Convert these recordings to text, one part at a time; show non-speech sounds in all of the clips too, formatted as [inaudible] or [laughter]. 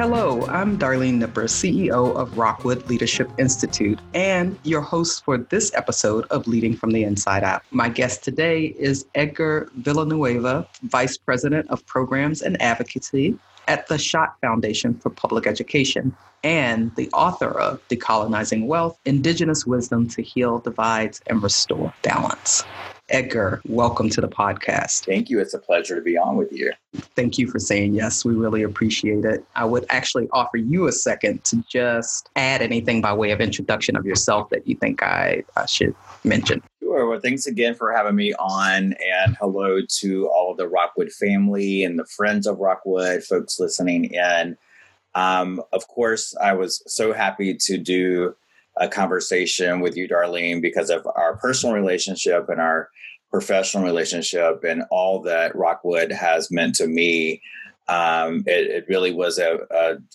Hello, I'm Darlene Nipper, CEO of Rockwood Leadership Institute, and your host for this episode of Leading from the Inside Out. My guest today is Edgar Villanueva, Vice President of Programs and Advocacy at the Schott Foundation for Public Education and the author of Decolonizing Wealth Indigenous Wisdom to Heal Divides and Restore Balance. Edgar, welcome to the podcast. Thank you. It's a pleasure to be on with you. Thank you for saying yes. We really appreciate it. I would actually offer you a second to just add anything by way of introduction of yourself that you think I, I should mention. Sure. Well, thanks again for having me on, and hello to all of the Rockwood family and the friends of Rockwood, folks listening in. Um, of course, I was so happy to do a conversation with you, Darlene, because of our personal relationship and our professional relationship and all that Rockwood has meant to me. Um, it, it, really was a,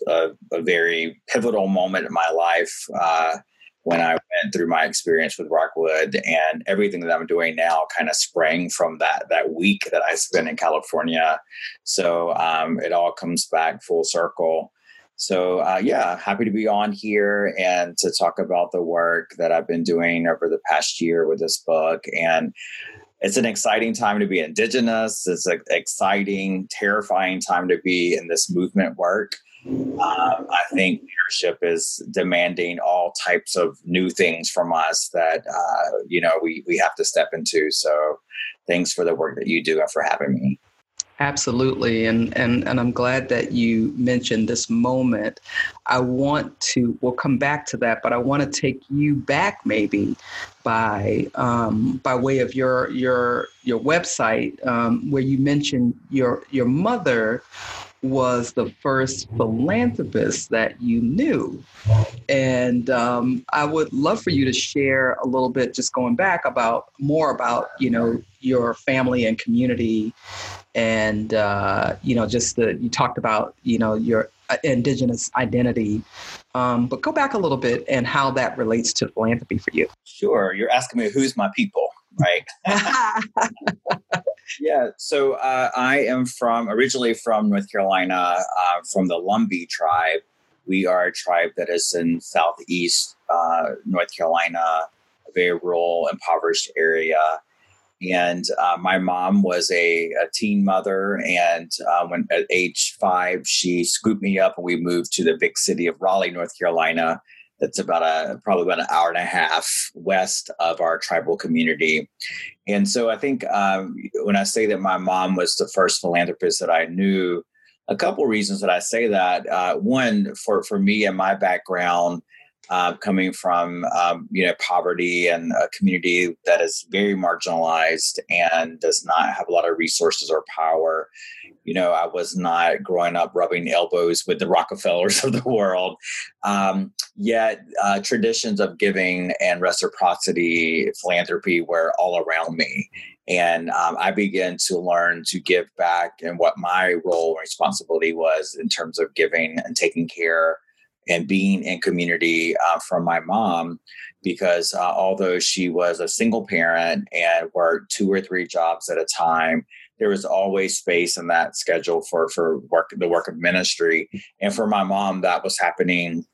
a, a, very pivotal moment in my life uh, when I went through my experience with Rockwood, and everything that I'm doing now kind of sprang from that that week that I spent in California. So um, it all comes back full circle. So, uh, yeah, happy to be on here and to talk about the work that I've been doing over the past year with this book. And it's an exciting time to be Indigenous. It's an exciting, terrifying time to be in this movement work. Um, I think leadership is demanding all types of new things from us that uh, you know we we have to step into. So, thanks for the work that you do and for having me. Absolutely. And, and, and I'm glad that you mentioned this moment. I want to, we'll come back to that, but I want to take you back maybe by, um, by way of your, your, your website um, where you mentioned your, your mother was the first philanthropist that you knew. And um, I would love for you to share a little bit, just going back about more about, you know, your family and community and uh, you know just the you talked about you know your uh, indigenous identity. Um, but go back a little bit and how that relates to philanthropy for you. Sure. You're asking me who's my people right? [laughs] [laughs] Yeah. So uh, i am from originally from north carolina uh, from the lumbee tribe. We are a tribe that is in southeast uh, north carolina a very rural impoverished area and uh, my mom was a, a teen mother. And uh, when at age five, she scooped me up and we moved to the big city of Raleigh, North Carolina. That's about a probably about an hour and a half west of our tribal community. And so I think um, when I say that my mom was the first philanthropist that I knew, a couple reasons that I say that. Uh, one, for for me and my background, uh, coming from um, you know poverty and a community that is very marginalized and does not have a lot of resources or power. You know, I was not growing up rubbing elbows with the Rockefellers [laughs] of the world. Um, yet, uh, traditions of giving and reciprocity, philanthropy were all around me. And um, I began to learn to give back and what my role and responsibility was in terms of giving and taking care and being in community uh, from my mom because uh, although she was a single parent and worked two or three jobs at a time there was always space in that schedule for for work the work of ministry and for my mom that was happening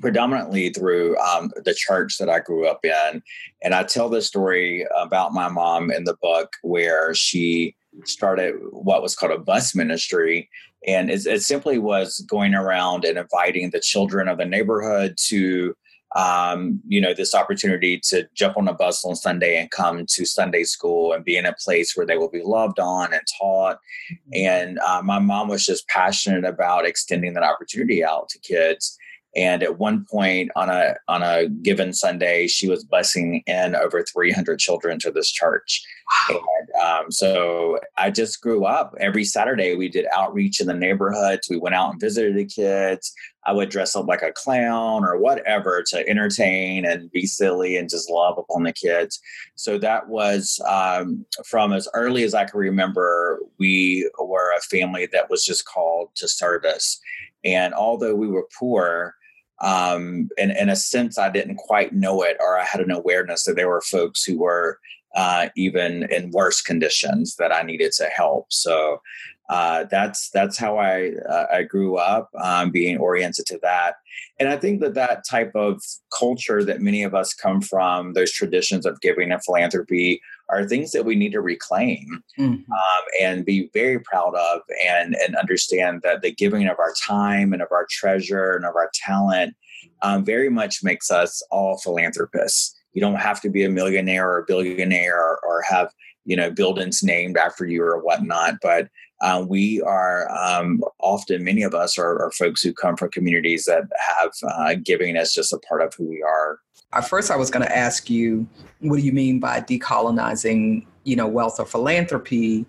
predominantly through um, the church that I grew up in. And I tell this story about my mom in the book where she started what was called a bus ministry. And it, it simply was going around and inviting the children of the neighborhood to um, you know, this opportunity to jump on a bus on Sunday and come to Sunday school and be in a place where they will be loved on and taught. Mm-hmm. And uh, my mom was just passionate about extending that opportunity out to kids. And at one point on a on a given Sunday, she was busing in over 300 children to this church. Wow. And um, so I just grew up. Every Saturday, we did outreach in the neighborhoods. We went out and visited the kids. I would dress up like a clown or whatever to entertain and be silly and just love upon the kids. So that was um, from as early as I can remember. We were a family that was just called to service. And although we were poor, um, in, in a sense, I didn't quite know it, or I had an awareness that there were folks who were uh, even in worse conditions that I needed to help. So uh, that's that's how I uh, I grew up, um, being oriented to that, and I think that that type of culture that many of us come from, those traditions of giving and philanthropy, are things that we need to reclaim mm-hmm. um, and be very proud of, and and understand that the giving of our time and of our treasure and of our talent um, very much makes us all philanthropists. You don't have to be a millionaire or a billionaire or, or have you know buildings named after you or whatnot, but uh, we are um, often many of us are, are, folks who come from communities that have uh, giving as just a part of who we are. At first, I was going to ask you, what do you mean by decolonizing, you know, wealth or philanthropy?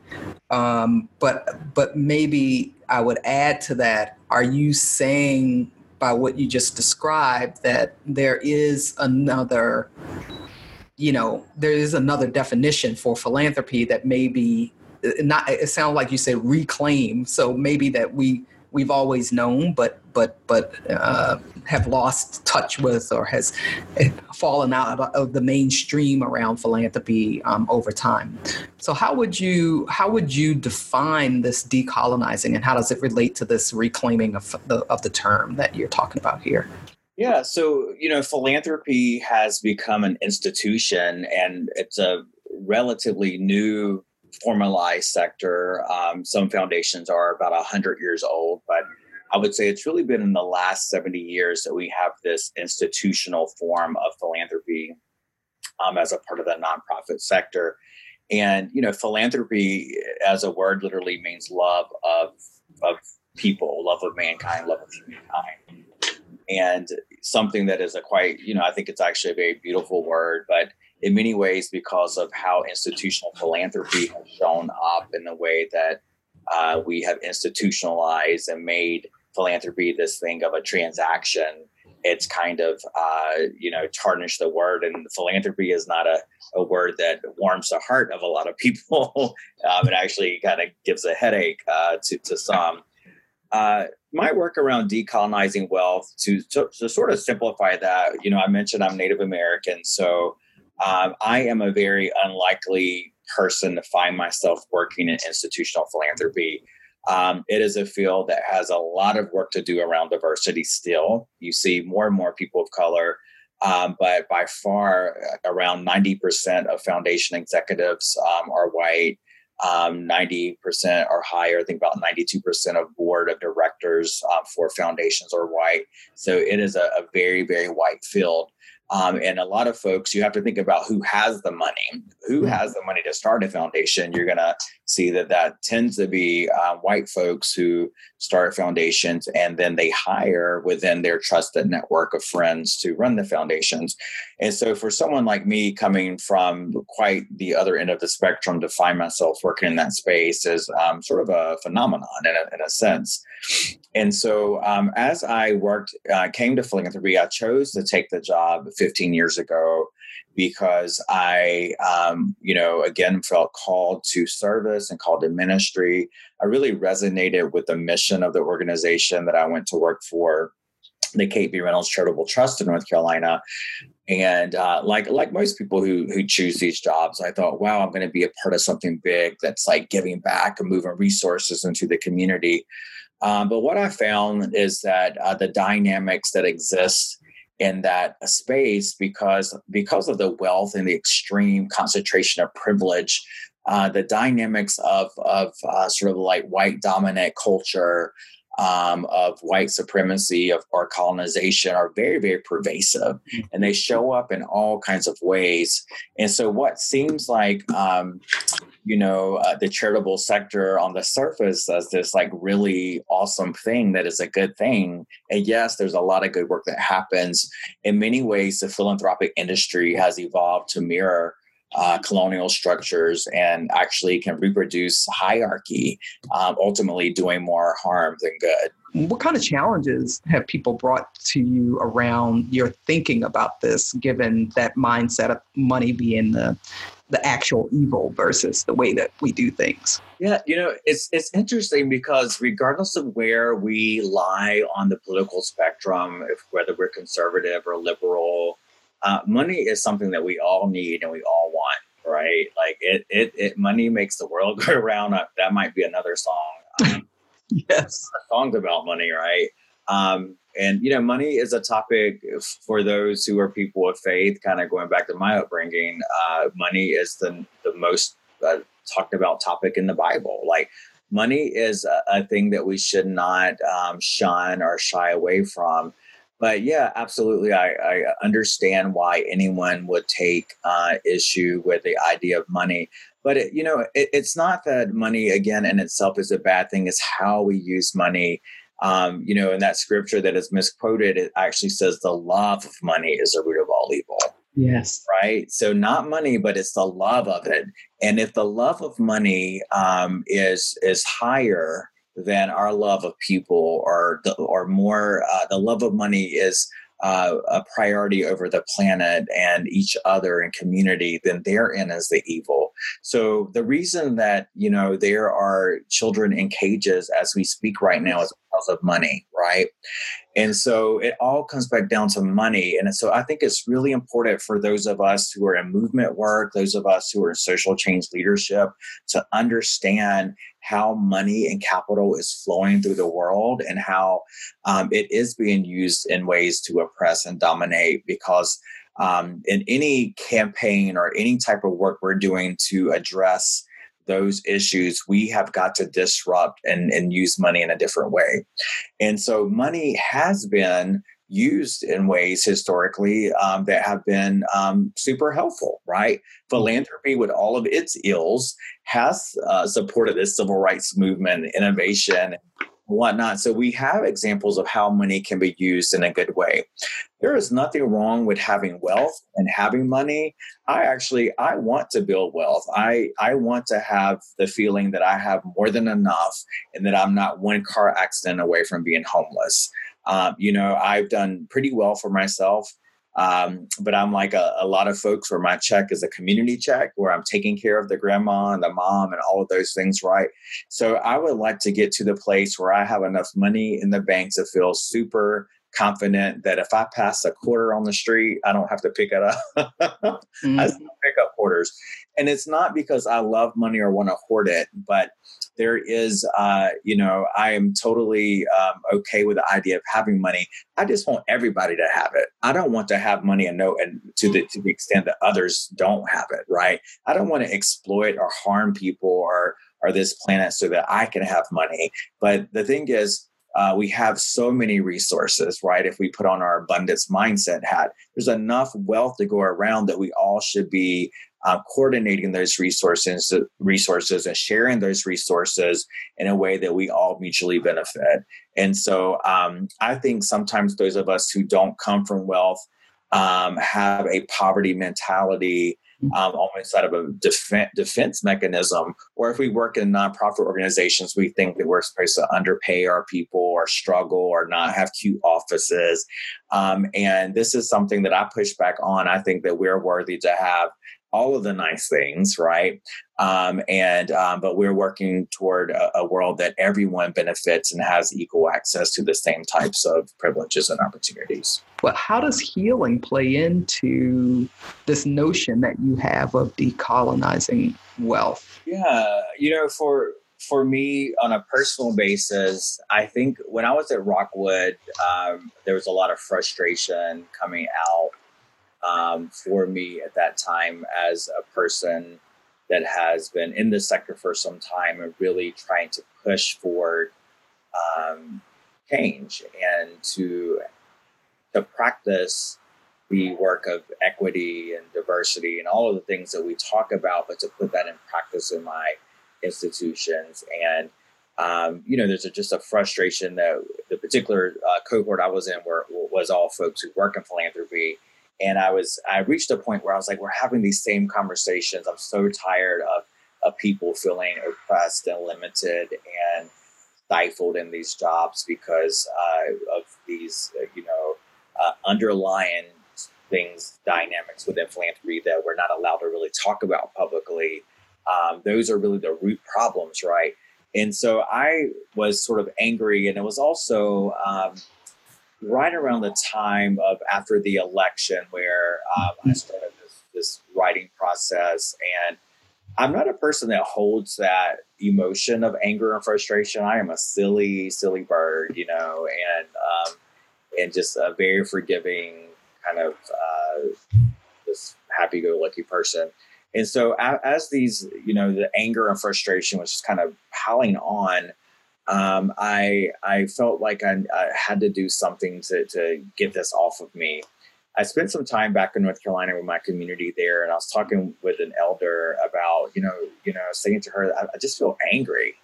Um, but but maybe I would add to that: Are you saying by what you just described that there is another you know there is another definition for philanthropy that maybe not it sounds like you said reclaim so maybe that we we've always known but but but uh, have lost touch with or has fallen out of the mainstream around philanthropy um, over time. So how would you how would you define this decolonizing and how does it relate to this reclaiming of the of the term that you're talking about here? Yeah so you know philanthropy has become an institution and it's a relatively new formalized sector. Um, some foundations are about 100 years old, but I would say it's really been in the last 70 years that we have this institutional form of philanthropy um, as a part of the nonprofit sector. And, you know, philanthropy as a word literally means love of, of people, love of mankind, love of humankind. And something that is a quite, you know, I think it's actually a very beautiful word, but in many ways because of how institutional philanthropy has shown up in the way that uh, we have institutionalized and made philanthropy this thing of a transaction. It's kind of, uh, you know, tarnished the word, and philanthropy is not a, a word that warms the heart of a lot of people. [laughs] um, it actually kind of gives a headache uh, to, to some. Uh, my work around decolonizing wealth to, to, to sort of simplify that, you know, I mentioned I'm Native American, so um, I am a very unlikely person to find myself working in institutional philanthropy. Um, it is a field that has a lot of work to do around diversity still. You see more and more people of color, um, but by far, uh, around 90% of foundation executives um, are white. Um, 90% or higher, I think about 92% of board of directors uh, for foundations are white. So it is a, a very, very white field. Um, and a lot of folks, you have to think about who has the money. Who has the money to start a foundation? You're going to see that that tends to be uh, white folks who start foundations and then they hire within their trusted network of friends to run the foundations. And so, for someone like me coming from quite the other end of the spectrum to find myself working in that space is um, sort of a phenomenon in a, in a sense. And so, um, as I worked, uh, came to philanthropy, I chose to take the job 15 years ago because I, um, you know, again felt called to service and called to ministry. I really resonated with the mission of the organization that I went to work for, the Kate B. Reynolds Charitable Trust in North Carolina. And uh, like like most people who who choose these jobs, I thought, wow, I'm going to be a part of something big that's like giving back and moving resources into the community. Um, but what I found is that uh, the dynamics that exist in that space because because of the wealth and the extreme concentration of privilege uh, the dynamics of of uh, sort of like white dominant culture um, of white supremacy of or colonization are very very pervasive mm-hmm. and they show up in all kinds of ways and so what seems like um, you know uh, the charitable sector on the surface as this like really awesome thing that is a good thing and yes there's a lot of good work that happens in many ways the philanthropic industry has evolved to mirror uh, colonial structures and actually can reproduce hierarchy, um, ultimately doing more harm than good. What kind of challenges have people brought to you around your thinking about this, given that mindset of money being the the actual evil versus the way that we do things? Yeah, you know, it's it's interesting because regardless of where we lie on the political spectrum, if whether we're conservative or liberal, uh, money is something that we all need and we all want, right? Like it, it, it money makes the world [laughs] go around. Uh, that might be another song. [laughs] Um, yes, songs about money, right? Um, and you know, money is a topic for those who are people of faith. Kind of going back to my upbringing, uh, money is the the most uh, talked about topic in the Bible. Like money is a, a thing that we should not um, shun or shy away from. But yeah, absolutely, I, I understand why anyone would take uh, issue with the idea of money. But it, you know, it, it's not that money again in itself is a bad thing. It's how we use money um, you know, in that scripture that is misquoted, it actually says the love of money is the root of all evil. Yes. Right. So not money, but it's the love of it. And if the love of money um, is is higher than our love of people, or the, or more, uh, the love of money is uh, a priority over the planet and each other and community, then therein is the evil. So the reason that you know there are children in cages as we speak right now is because of money, right? And so it all comes back down to money. And so I think it's really important for those of us who are in movement work, those of us who are in social change leadership, to understand how money and capital is flowing through the world and how um, it is being used in ways to oppress and dominate because um, in any campaign or any type of work we're doing to address those issues, we have got to disrupt and, and use money in a different way. And so money has been used in ways historically um, that have been um, super helpful, right? Philanthropy, with all of its ills, has uh, supported the civil rights movement, innovation, whatnot. So we have examples of how money can be used in a good way. There is nothing wrong with having wealth and having money. I actually I want to build wealth. I I want to have the feeling that I have more than enough and that I'm not one car accident away from being homeless. Um, you know, I've done pretty well for myself. Um, but I'm like a, a, lot of folks where my check is a community check where I'm taking care of the grandma and the mom and all of those things, right? So I would like to get to the place where I have enough money in the bank to feel super confident that if I pass a quarter on the street, I don't have to pick it up. mm-hmm. [laughs] I pick up quarters. And it's not because I love money or want to hoard it, but there is, uh, you know, I am totally um, okay with the idea of having money. I just want everybody to have it. I don't want to have money and no, and to the to the extent that others don't have it. Right? I don't want to exploit or harm people or or this planet so that I can have money. But the thing is, uh, we have so many resources, right? If we put on our abundance mindset hat, there's enough wealth to go around that we all should be uh, coordinating those resources, resources and sharing those resources in a way that we all mutually benefit. And so um, I think sometimes those of us who don't come from wealth um, have a poverty mentality um, almost out of a defense, defense mechanism. Or if we work in nonprofit organizations, we think that we're supposed to underpay our people or struggle or not have cute offices. Um, and this is something that I push back on. I think that we're worthy to have all of the nice things, right? Um, and um, but we're working toward a, a, world that everyone benefits and has equal access to the same types of privileges and opportunities. Well, how does healing play into this notion that you have of decolonizing wealth? Yeah, you know, for for me on a personal basis, I think when I was at Rockwood, um, there was a lot of frustration coming out um, for me at that time as a person that has been in this sector for some time and really trying to push forward um, change and to to practice the work of equity and diversity and all of the things that we talk about, but to put that in practice in my institutions. And um, you know, there's a, just a frustration that the particular uh, cohort I was in were, was all folks who work in philanthropy and I was I reached a point where I was like, we're having these same conversations. I'm so tired of of people feeling oppressed and limited and stifled in these jobs because uh, of these uh, you know uh, underlying things dynamics within philanthropy that we're not allowed to really talk about publicly. Um, those are really the root problems, right? And so I was sort of angry, and it was also um, right around the time of after the election where um, I started this, this, writing process and I'm not a person that holds that emotion of anger and frustration. I am a silly, silly bird, you know, and and just a very forgiving kind of uh, this happy-go-lucky person. And so as these, you know, the anger and frustration was just kind of piling on, um, I I felt like I, I, had to do something to to get this off of me. I spent some time back in North Carolina with my community there, and I was talking with an elder about, you know, you know, saying to her, I, I just feel angry,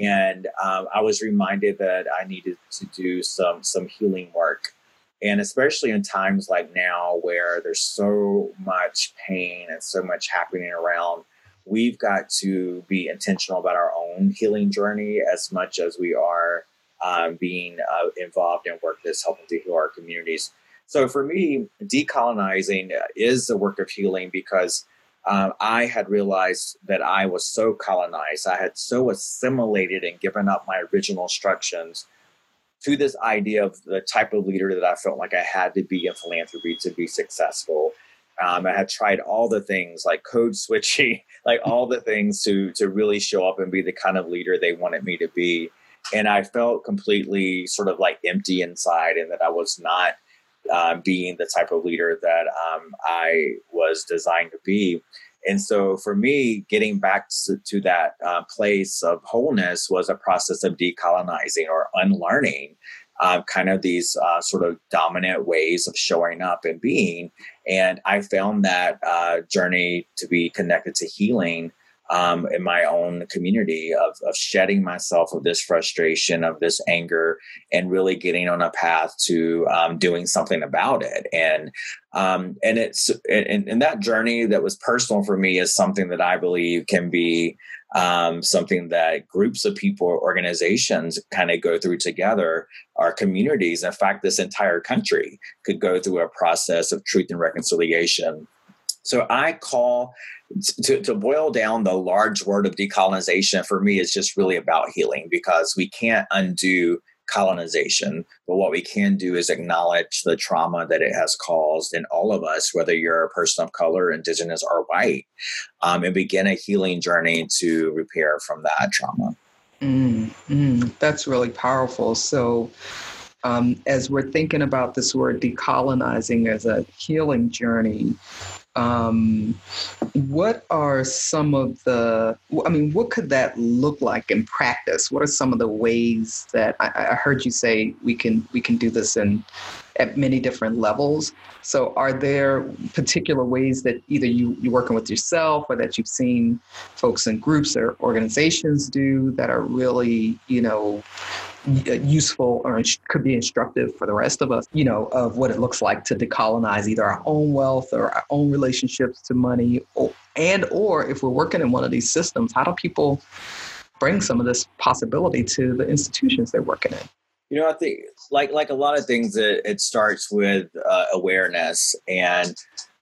and um, I was reminded that I needed to do some some healing work, and especially in times like now where there's so much pain and so much happening around we've got to be intentional about our own healing journey as much as we are um, being uh, involved in work that's helping to heal our communities. So for me, decolonizing is a work of healing because um, I had realized that I was so colonized. I had so assimilated and given up my original instructions to this idea of the type of leader that I felt like I had to be in philanthropy to be successful. Um, I had tried all the things like code switching, [laughs] like all the things to to really show up and be the kind of leader they wanted me to be. And I felt completely sort of like empty inside, and that I was not uh, being the type of leader that um, I was designed to be. And so for me, getting back to, to that uh, place of wholeness was a process of decolonizing or unlearning uh, kind of these uh, sort of dominant ways of showing up and being. And I found that uh, journey to be connected to healing um, in my own community of, of shedding myself of this frustration, of this anger, and really getting on a path to um, doing something about it. And um, and it's and, and that journey that was personal for me is something that I believe can be um, something that groups of people or organizations kind of go through together. Our communities, in fact, this entire country could go through a process of truth and reconciliation. So I call to, to boil down the large word of decolonization for me is just really about healing because we can't undo colonization. But what we can do is acknowledge the trauma that it has caused in all of us, whether you're a person of color, indigenous, or white, um, and begin a healing journey to repair from that trauma. Mm, mm, that's really powerful. So, um, as we're thinking about this word decolonizing as a healing journey, um, what are some of the i mean what could that look like in practice? What are some of the ways that i, I heard you say we can we can do this in at many different levels. So are there particular ways that either you you're working with yourself or that you've seen folks in groups or organizations do that are really you know useful or could be instructive for the rest of us, you know, of what it looks like to decolonize either our own wealth or our own relationships to money, or, and or if we're working in one of these systems, how do people bring some of this possibility to the institutions they're working in? You know, I think like like a lot of things, it, it starts with uh, awareness and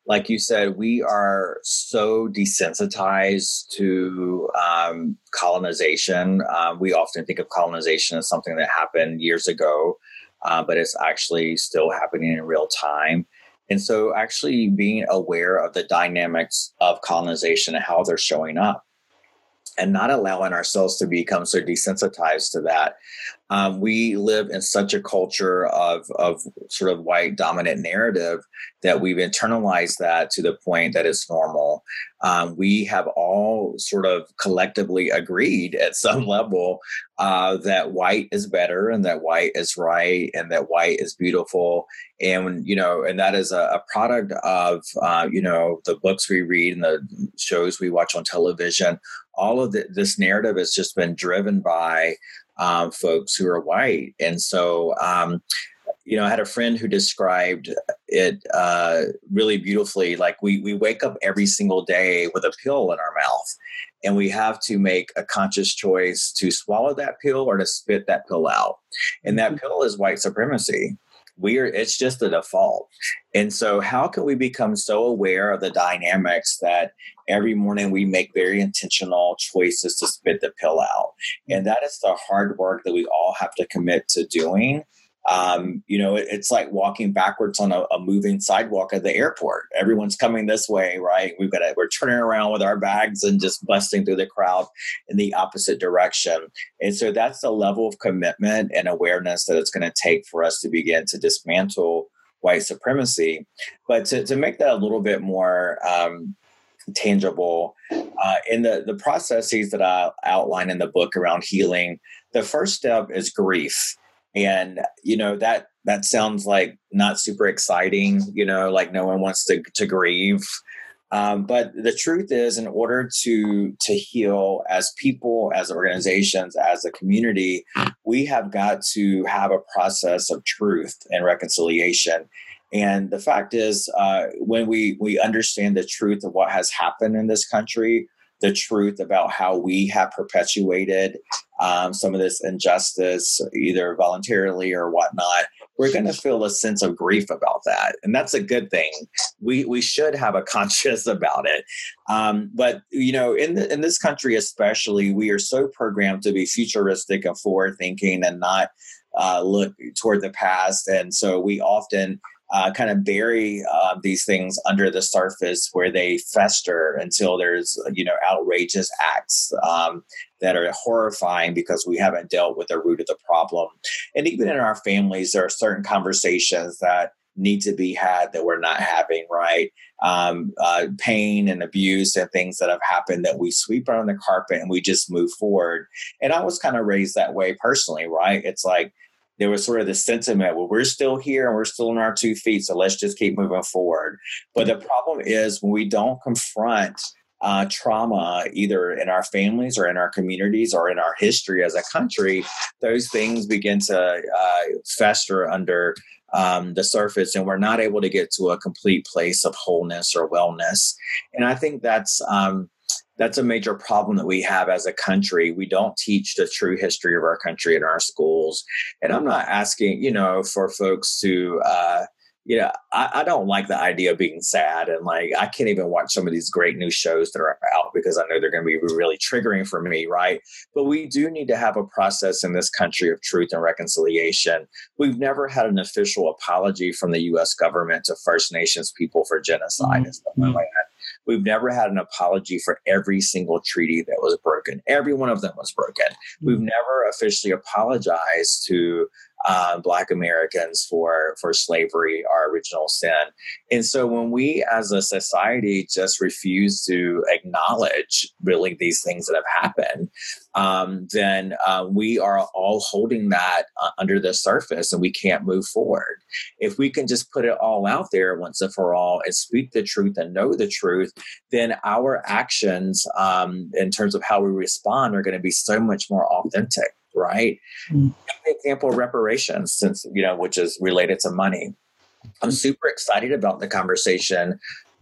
like you said, we are so desensitized to um, colonization. Um, we often think of colonization as something that happened years ago, uh, but it's actually still happening in real time. And so, actually, being aware of the dynamics of colonization and how they're showing up and not allowing ourselves to become so desensitized to that. Um, we live in such a culture of, of sort of white dominant narrative that we've internalized that to the point that it's normal. Um, we have all sort of collectively agreed at some [laughs] level uh, that white is better and that white is right and that white is beautiful. And, you know, and that is a, a product of, uh, you know, the books we read and the shows we watch on television all of the, this narrative has just been driven by um, folks who are white. And so, um, you know, I had a friend who described it uh, really beautifully. Like we we wake up every single day with a pill in our mouth, and we have to make a conscious choice to swallow that pill or to spit that pill out. And that mm-hmm. pill is white supremacy we're it's just the default. And so how can we become so aware of the dynamics that every morning we make very intentional choices to spit the pill out? And that is the hard work that we all have to commit to doing Um, you know, it, it's like walking backwards on a, a, moving sidewalk at the airport. Everyone's coming this way, right? We've got to, we're turning around with our bags and just busting through the crowd in the opposite direction. And so that's the level of commitment and awareness that it's going to take for us to begin to dismantle white supremacy. But to, to make that a little bit more um, tangible, uh, in the, the processes that I outline in the book around healing, the first step is grief. And, you know, that that sounds like not super exciting, you know, like no one wants to, to grieve. Um, but the truth is, in order to to heal as people, as organizations, as a community, we have got to have a process of truth and reconciliation. And the fact is, uh, when we we understand the truth of what has happened in this country, the truth about how we have perpetuated um, some of this injustice, either voluntarily or whatnot, we're going to feel a sense of grief about that, and that's a good thing. We we should have a [laughs] conscience about it. Um, but you know, in the, in this country especially, we are so programmed to be futuristic and forward thinking, and not uh, look toward the past, and so we often uh, kind of bury uh, these things under the surface where they fester until there's you know outrageous acts um, that are horrifying because we haven't dealt with the root of the problem. And even in our families there are certain conversations that need to be had that we're not having right? Um, uh, pain and abuse and things that have happened that we sweep under the carpet and we just move forward. And i was kind of raised that way personally right? It's like there was sort of the sentiment well we're still here and we're still on our two feet so let's just keep moving forward. But the problem is when we don't confront uh, trauma either in our families or in our communities or in our history as a country those things begin to uh, fester under um, the surface and we're not able to get to a complete place of wholeness or wellness. And i think that's um, that's a major problem that we have as a country. We don't teach the true history of our country in our schools. And I'm not asking, you know, for folks to, uh, you know, I, I, don't like the idea of being sad. And like, I can't even watch some of these great new shows that are out because I know they're going to be really triggering for me, right? But we do need to have a process in this country of truth and reconciliation. We've never had an official apology from the U.S. government to First Nations people for genocide mm-hmm. and stuff like that. We've never had an apology for every single treaty that was broken. Every one of them was broken. We've mm. never officially apologized to uh, Black Americans for for slavery, our original sin. And so when we as a society just refuse to acknowledge really these things that have happened, um, then uh, we are all holding that uh, under the surface and we can't move forward. If we can just put it all out there once and for all and speak the truth and know the truth, then our actions um, in terms of how we respond are going to be so much more authentic right? Mm. Example reparations, since you know, which is related to money. I'm super excited about the conversation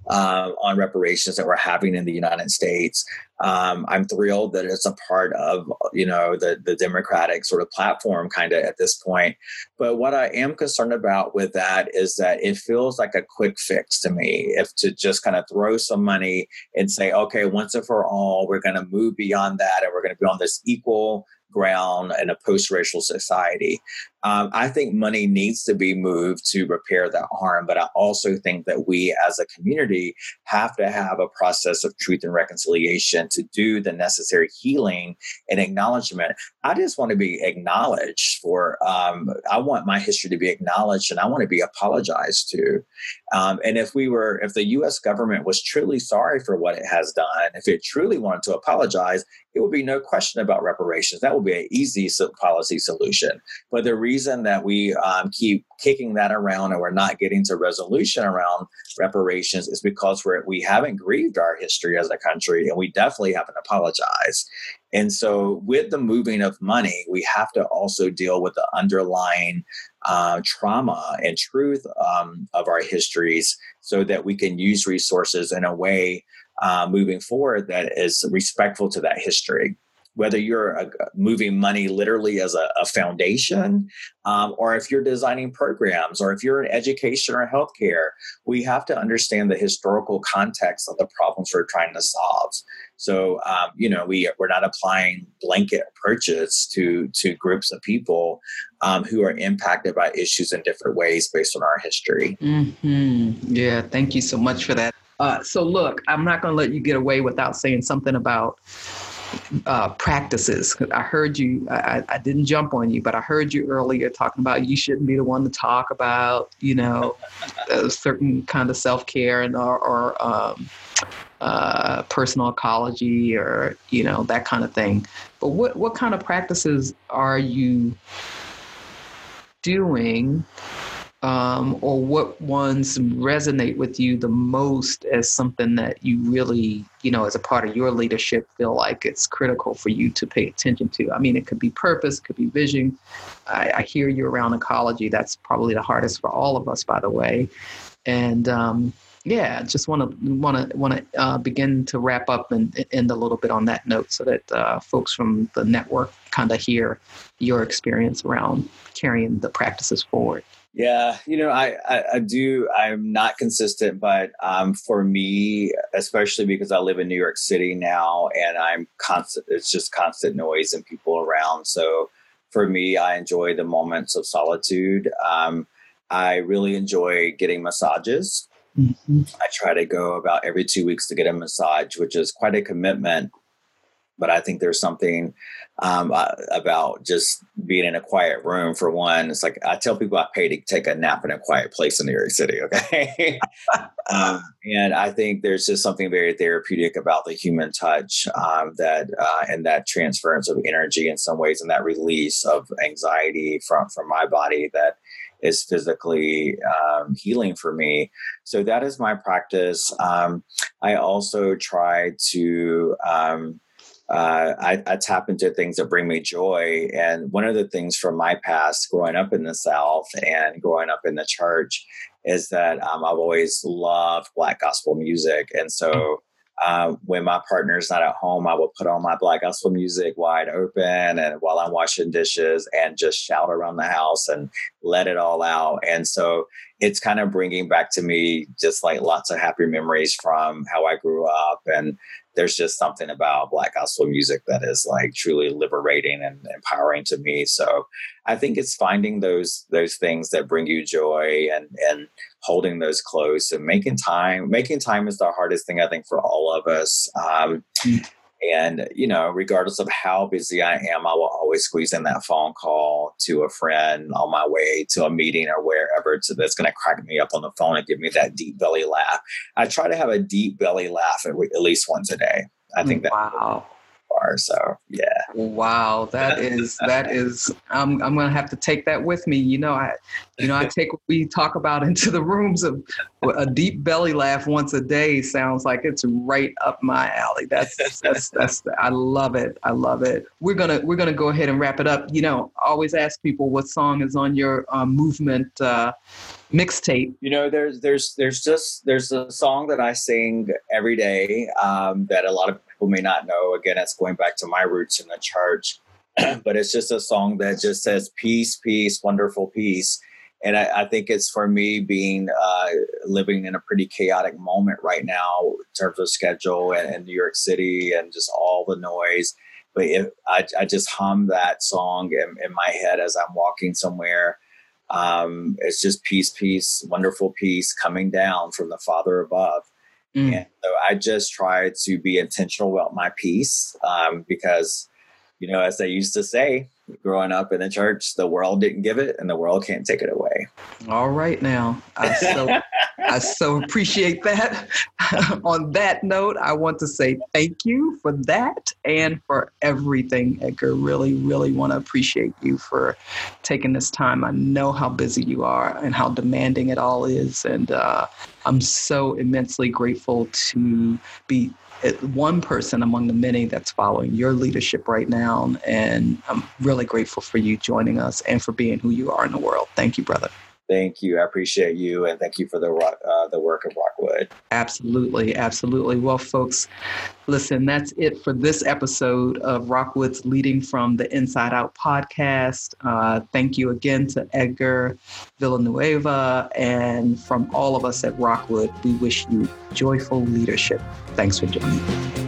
uh, on reparations that we're having in the United States. Um, I'm thrilled that it's a part of you know the the Democratic sort of platform kind of at this point. But what I am concerned about with that is that it feels like a quick fix to me. If to just kind of throw some money and say, okay, once and for all, we're going to move beyond that, and we're going to be on this equal ground in a post-racial society. Um, I think money needs to be moved to repair that harm, but I also think that we as a community have to have a process of truth and reconciliation to do the necessary healing and acknowledgement. I just want to be acknowledged for, um, I want my history to be acknowledged and I want to be apologized to. Um, and if we were, if the US government was truly sorry for what it has done, if it truly wanted to apologize, it would be no question about reparations. That would be an easy policy solution. But the reason that we um, keep kicking that around and we're not getting to resolution around reparations is because we're, we haven't grieved our history as a country and we definitely haven't apologized. And so, with the moving of money, we have to also deal with the underlying uh, trauma and truth um, of our histories so that we can use resources in a way uh, moving forward that is respectful to that history whether you're uh, moving money literally as a, a foundation, um, or if you're designing programs, or if you're in education or healthcare, we have to understand the historical context of the problems we're trying to solve. So, um, you know, we we're not applying blanket approaches to to groups of people um, who are impacted by issues in different ways based on our history. Mm-hmm. Yeah, thank you so much for that. Uh, so, look, I'm not going to let you get away without saying something about uh, practices. I heard you, I, I, didn't jump on you, but I heard you earlier talking about you shouldn't be the one to talk about, you know, a certain kind of self care and or, or um, uh, personal ecology or, you know, that kind of thing. But what, what kind of practices are you doing um, or what ones resonate with you the most as something that you really, you know, as a part of your leadership, feel like it's critical for you to pay attention to? I mean, it could be purpose, could be vision. I, I hear you around ecology. That's probably the hardest for all of us, by the way. And um, yeah, just want to want to want to uh, begin to wrap up and end a little bit on that note, so that uh, folks from the network kind of hear your experience around carrying the practices forward. Yeah, you know, I, I, I, do. I'm not consistent, but um, for me, especially because I live in New York City now, and I'm constant. It's just constant noise and people around. So for me, I enjoy the moments of solitude. Um, I really enjoy getting massages. Mm-hmm. I try to go about every two weeks to get a massage, which is quite a commitment but I think there's something um, uh, about just being in a quiet room. For one, it's like I tell people I pay to take a nap in a quiet place in New York City. Okay, [laughs] um, and I think there's just something very therapeutic about the human touch um, that uh, and that transference of energy in some ways, and that release of anxiety from from my body that is physically um, healing for me. So that is my practice. Um, I also try to um, uh, I, I, tap into things that bring me joy. And one of the things from my past, growing up in the South and growing up in the church, is that um, I've always loved Black gospel music. And so uh, when my partner's not at home, I will put on my Black gospel music wide open and while I'm washing dishes and just shout around the house and let it all out. And so it's kind of bringing back to me just like lots of happy memories from how I grew up and there's just something about black gospel music that is like truly liberating and empowering to me so i think it's finding those those things that bring you joy and and holding those close and making time making time is the hardest thing i think for all of us um, mm-hmm. And, you know, regardless of how busy I am, I will always squeeze in that phone call to a friend on my way to a meeting or wherever to, that's going to crack me up on the phone and give me that deep belly laugh. I try to have a deep belly laugh at, at least once a day. I mm, think that. Wow far. So yeah. Wow, that is that [laughs] is. I'm I'm gonna have to take that with me. You know, I you know I take what we talk about [laughs] into the rooms of a deep belly laugh once a day. Sounds like it's right up my alley. That's that's that's. I love it. I love it. We're gonna we're gonna go ahead and wrap it up. You know, always ask people what song is on your uh, movement. Uh, mixtape you know there's there's there's just there's a song that i sing every day um, that a lot of people may not know. Again, it's going back to my roots in the church, [clears throat] but it's just a song that just says peace, peace, wonderful peace. And I, I think it's for me being uh, living in a pretty chaotic moment right now in terms of schedule and, and New York City and just all the noise. But if I, I just hum that song in, in my head as I'm walking somewhere, um, it's just peace, peace, wonderful peace coming down from the Father above. Mm. And so I just try to be intentional about my peace um, because, you know, as they used to say, growing up in the church, the world didn't give it and the world can't take it away. All right now. I so I so appreciate that. [laughs] On that note, I want to say thank you for that and for everything, Edgar. Really, really want to appreciate you for taking this time. I know how busy you are and how demanding it all is. And uh, I'm so immensely grateful to be one person among the many that's following your leadership right now. And I'm really grateful for you joining us and for being who you are in the world. Thank you, brother. Thank you. I appreciate you, and thank you for the uh, the work of Rockwood. Absolutely, absolutely. Well, folks, listen. That's it for this episode of Rockwood's Leading from the Inside Out podcast. Uh, thank you again to Edgar Villanueva, and from all of us at Rockwood, we wish you joyful leadership. Thanks for joining.